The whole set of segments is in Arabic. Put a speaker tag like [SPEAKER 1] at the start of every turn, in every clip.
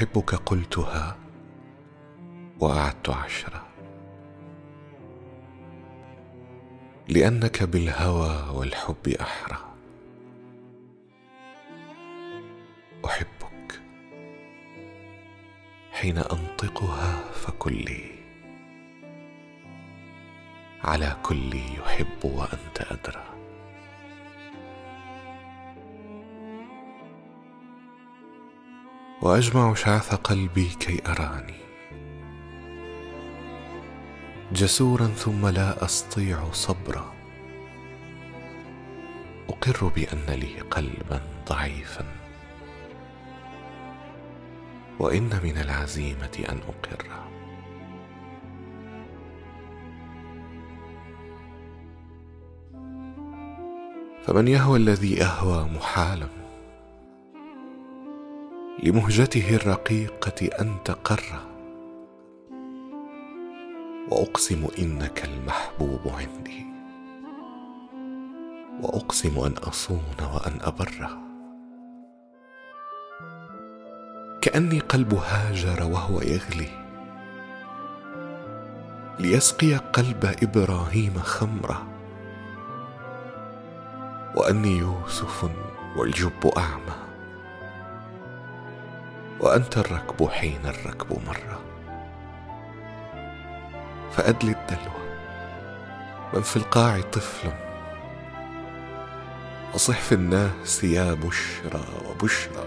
[SPEAKER 1] أحبك قلتها وأعدت عشرة. لأنك بالهوى والحب أحرى. أحبك حين أنطقها فكلي. على كل يحب وأنت أدرى. وأجمع شعث قلبي كي أراني. جسورا ثم لا أستطيع صبرا. أقر بأن لي قلبا ضعيفا. وإن من العزيمة أن اقره فمن يهوى الذي أهوى محالا. لمهجته الرقيقة أن تقر. وأقسم إنك المحبوب عندي. وأقسم أن أصون وأن أبر. كأني قلب هاجر وهو يغلي. ليسقي قلب إبراهيم خمره وأني يوسف والجب أعمى. وأنت الركب حين الركب مره فادلي الدلو. من في القاع طفل. وصح في الناس يا بشرى وبشرى.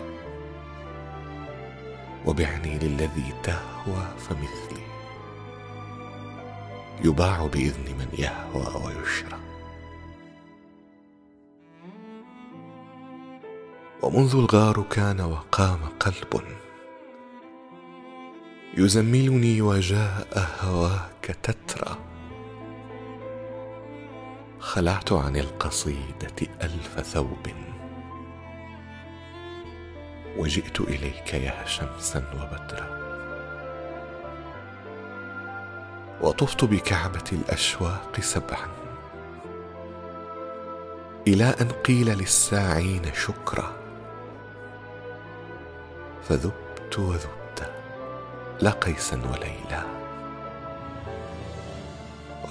[SPEAKER 1] وبعني للذي تهوى فمثلي. يباع بإذن من يهوى ويشرى. ومنذ الغار كان وقام قلب. يزملني وجاء هواك تترى. خلعت عن القصيدة ألف ثوب. وجئت إليك يا شمسا وبدرا. وطفت بكعبة الأشواق سبعا. إلى أن قيل للساعين شكرا. فذبت وذبت لا قيسا وليلى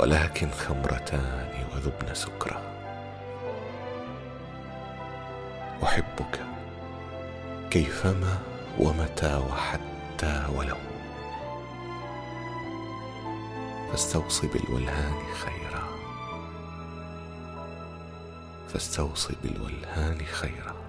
[SPEAKER 1] ولكن خمرتان وذبن سكرا أحبك كيفما ومتى وحتى ولو. فاستوصي بالولهان خيرا. فاستوصي بالولهان خيرا.